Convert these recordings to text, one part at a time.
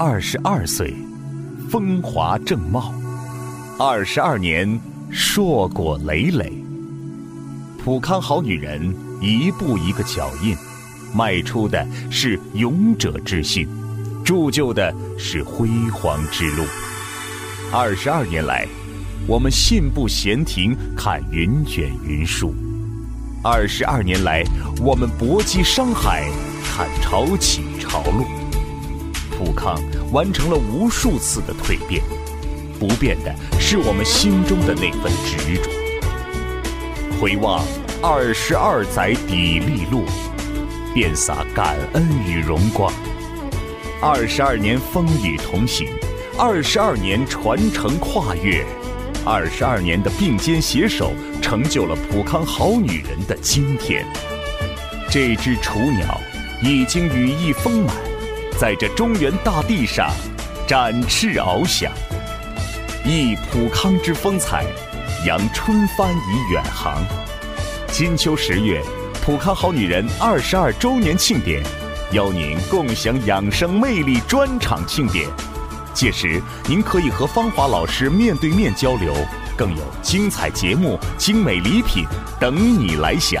二十二岁，风华正茂；二十二年，硕果累累。普康好女人，一步一个脚印，迈出的是勇者之心，铸就的是辉煌之路。二十二年来，我们信步闲庭，看云卷云舒；二十二年来，我们搏击商海，看潮起潮落。普康完成了无数次的蜕变，不变的是我们心中的那份执着。回望二十二载砥砺路，遍洒感恩与荣光。二十二年风雨同行。二十二年传承跨越，二十二年的并肩携手，成就了普康好女人的今天。这只雏鸟已经羽翼丰满，在这中原大地上展翅翱翔，忆普康之风采，扬春帆以远航。金秋十月，普康好女人二十二周年庆典，邀您共享养生魅力专场庆典。届时，您可以和芳华老师面对面交流，更有精彩节目、精美礼品等你来享。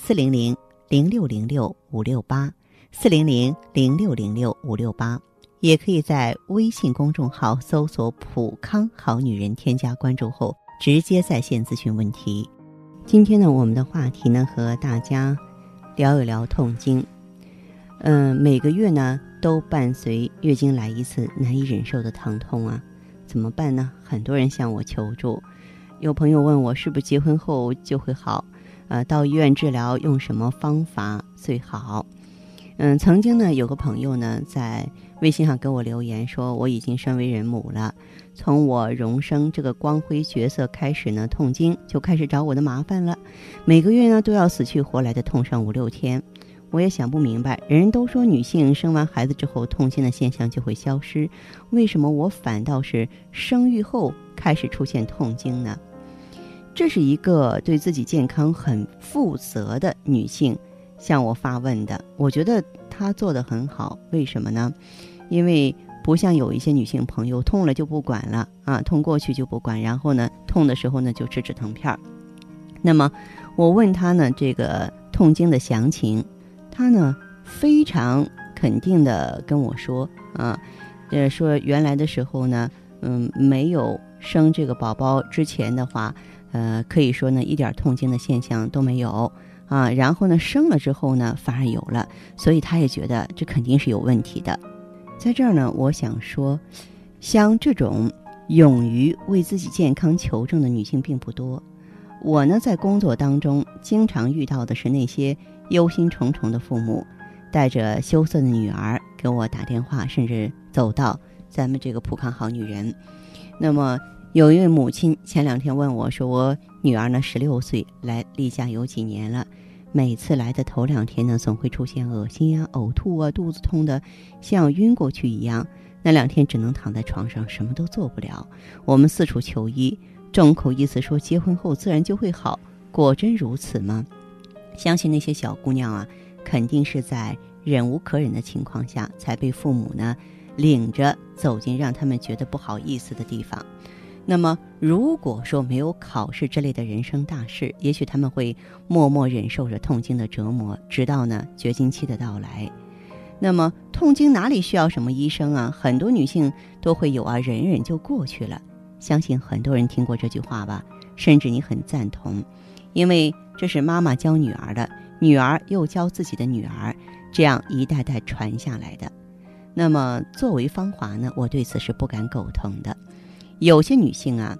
四零零零六零六五六八四零零零六零六五六八，也可以在微信公众号搜索“普康好女人”，添加关注后直接在线咨询问题。今天呢，我们的话题呢和大家聊一聊痛经。嗯，每个月呢。都伴随月经来一次难以忍受的疼痛啊，怎么办呢？很多人向我求助，有朋友问我是不是结婚后就会好？呃，到医院治疗用什么方法最好？嗯，曾经呢有个朋友呢在微信上给我留言说，我已经身为人母了，从我荣升这个光辉角色开始呢，痛经就开始找我的麻烦了，每个月呢都要死去活来的痛上五六天。我也想不明白，人人都说女性生完孩子之后痛经的现象就会消失，为什么我反倒是生育后开始出现痛经呢？这是一个对自己健康很负责的女性向我发问的，我觉得她做的很好。为什么呢？因为不像有一些女性朋友痛了就不管了啊，痛过去就不管，然后呢痛的时候呢就吃止疼片儿。那么我问她呢这个痛经的详情。她呢非常肯定的跟我说啊，呃说原来的时候呢，嗯没有生这个宝宝之前的话，呃可以说呢一点痛经的现象都没有啊，然后呢生了之后呢反而有了，所以他也觉得这肯定是有问题的。在这儿呢，我想说，像这种勇于为自己健康求证的女性并不多。我呢在工作当中经常遇到的是那些。忧心忡忡的父母，带着羞涩的女儿给我打电话，甚至走到咱们这个普康好女人。那么，有一位母亲前两天问我说：“我女儿呢，十六岁，来例假有几年了？每次来的头两天呢，总会出现恶心啊、呕吐啊、肚子痛的，像晕过去一样。那两天只能躺在床上，什么都做不了。我们四处求医，众口一词说结婚后自然就会好。果真如此吗？”相信那些小姑娘啊，肯定是在忍无可忍的情况下，才被父母呢领着走进让他们觉得不好意思的地方。那么，如果说没有考试之类的人生大事，也许他们会默默忍受着痛经的折磨，直到呢绝经期的到来。那么，痛经哪里需要什么医生啊？很多女性都会有啊，忍忍就过去了。相信很多人听过这句话吧，甚至你很赞同，因为。这是妈妈教女儿的，女儿又教自己的女儿，这样一代代传下来的。那么作为芳华呢，我对此是不敢苟同的。有些女性啊，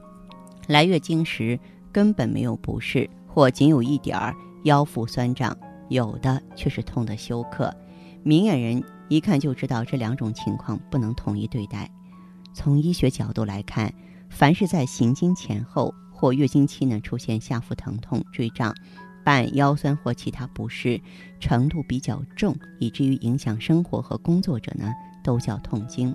来月经时根本没有不适，或仅有一点儿腰腹酸胀，有的却是痛得休克。明眼人一看就知道这两种情况不能统一对待。从医学角度来看，凡是在行经前后或月经期呢出现下腹疼痛、坠胀、伴腰酸或其他不适，程度比较重，以至于影响生活和工作者呢，都叫痛经。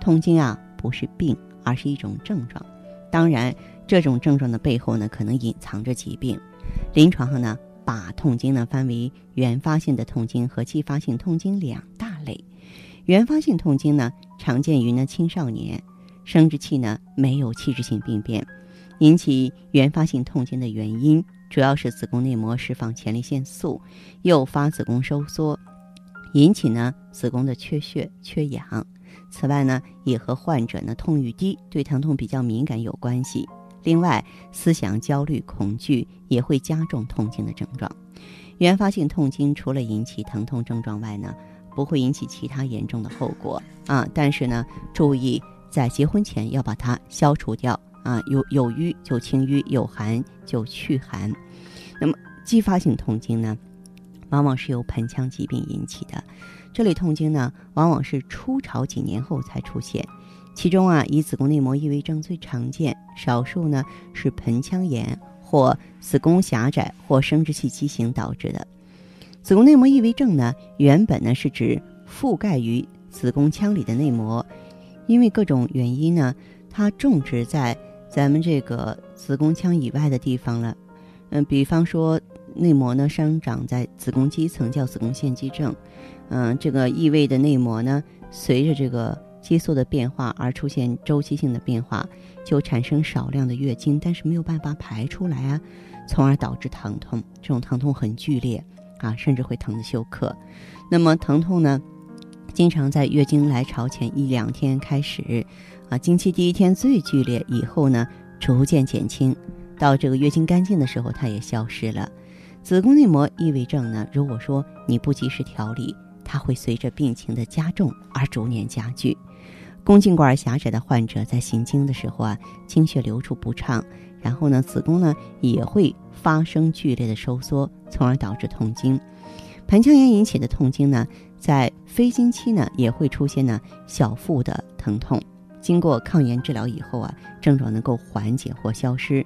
痛经啊，不是病，而是一种症状。当然，这种症状的背后呢，可能隐藏着疾病。临床上呢，把痛经呢分为原发性的痛经和继发性痛经两大类。原发性痛经呢，常见于呢青少年，生殖器呢没有器质性病变。引起原发性痛经的原因，主要是子宫内膜释放前列腺素，诱发子宫收缩，引起呢子宫的缺血、缺氧。此外呢，也和患者呢痛欲低、对疼痛比较敏感有关系。另外，思想焦虑、恐惧也会加重痛经的症状。原发性痛经除了引起疼痛症状外呢，不会引起其他严重的后果啊。但是呢，注意在结婚前要把它消除掉啊。有有瘀就清瘀，有寒就祛寒。那么继发性痛经呢，往往是由盆腔疾病引起的。这类痛经呢，往往是初潮几年后才出现。其中啊，以子宫内膜异位症最常见，少数呢是盆腔炎或子宫狭窄或生殖器畸形导致的。子宫内膜异位症呢，原本呢是指覆盖于子宫腔里的内膜，因为各种原因呢，它种植在咱们这个子宫腔以外的地方了。嗯，比方说内膜呢生长在子宫肌层，叫子宫腺肌症。嗯，这个异位的内膜呢，随着这个。激素的变化而出现周期性的变化，就产生少量的月经，但是没有办法排出来啊，从而导致疼痛。这种疼痛很剧烈啊，甚至会疼得休克。那么疼痛呢，经常在月经来潮前一两天开始，啊，经期第一天最剧烈，以后呢逐渐减轻，到这个月经干净的时候，它也消失了。子宫内膜异位症呢，如果说你不及时调理，它会随着病情的加重而逐年加剧。宫颈管狭窄的患者在行经的时候啊，经血流出不畅，然后呢，子宫呢也会发生剧烈的收缩，从而导致痛经。盆腔炎引起的痛经呢，在非经期呢也会出现呢小腹的疼痛，经过抗炎治疗以后啊，症状能够缓解或消失。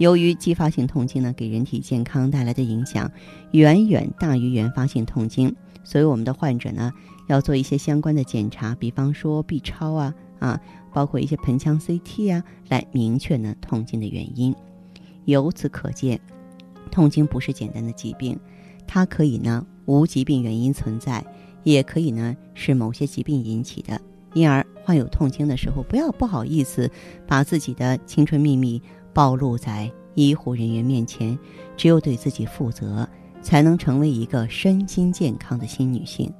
由于继发性痛经呢，给人体健康带来的影响远远大于原发性痛经，所以我们的患者呢。要做一些相关的检查，比方说 B 超啊啊，包括一些盆腔 CT 啊，来明确呢痛经的原因。由此可见，痛经不是简单的疾病，它可以呢无疾病原因存在，也可以呢是某些疾病引起的。因而患有痛经的时候，不要不好意思把自己的青春秘密暴露在医护人员面前，只有对自己负责，才能成为一个身心健康的新女性。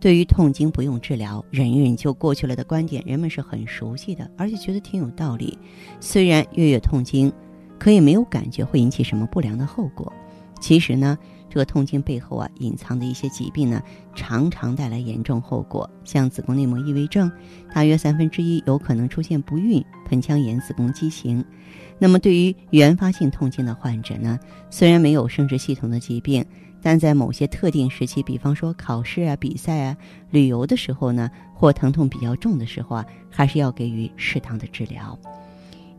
对于痛经不用治疗，忍一忍就过去了的观点，人们是很熟悉的，而且觉得挺有道理。虽然月月痛经，可也没有感觉会引起什么不良的后果。其实呢，这个痛经背后啊，隐藏的一些疾病呢，常常带来严重后果。像子宫内膜异位症，大约三分之一有可能出现不孕、盆腔炎、子宫畸形。那么，对于原发性痛经的患者呢，虽然没有生殖系统的疾病。但在某些特定时期，比方说考试啊、比赛啊、旅游的时候呢，或疼痛比较重的时候啊，还是要给予适当的治疗。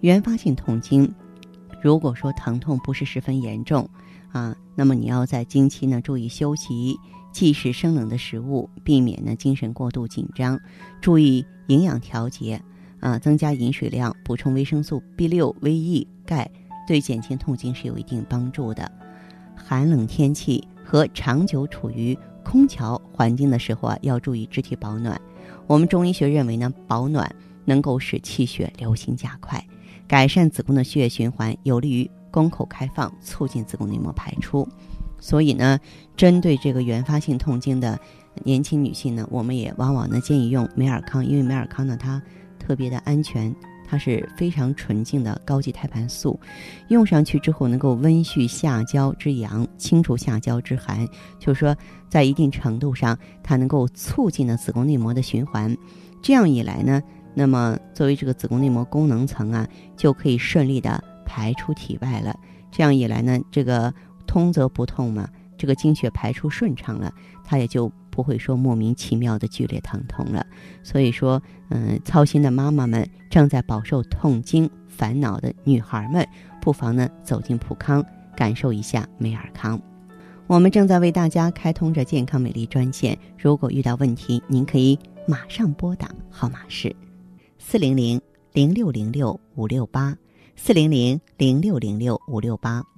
原发性痛经，如果说疼痛不是十分严重啊，那么你要在经期呢注意休息，忌食生冷的食物，避免呢精神过度紧张，注意营养调节啊，增加饮水量，补充维生素 B 六、维 E、钙，对减轻痛经是有一定帮助的。寒冷天气。和长久处于空调环境的时候啊，要注意肢体保暖。我们中医学认为呢，保暖能够使气血流行加快，改善子宫的血液循环，有利于宫口开放，促进子宫内膜排出。所以呢，针对这个原发性痛经的年轻女性呢，我们也往往呢建议用美尔康，因为美尔康呢它特别的安全。它是非常纯净的高级胎盘素，用上去之后能够温煦下焦之阳，清除下焦之寒。就是说，在一定程度上，它能够促进了子宫内膜的循环。这样一来呢，那么作为这个子宫内膜功能层啊，就可以顺利的排出体外了。这样一来呢，这个通则不痛嘛，这个经血排出顺畅了，它也就不会说莫名其妙的剧烈疼痛了。所以说，嗯，操心的妈妈们，正在饱受痛经烦恼的女孩们，不妨呢走进普康，感受一下美尔康。我们正在为大家开通着健康美丽专线，如果遇到问题，您可以马上拨打，号码是四零零零六零六五六八四零零零六零六五六八。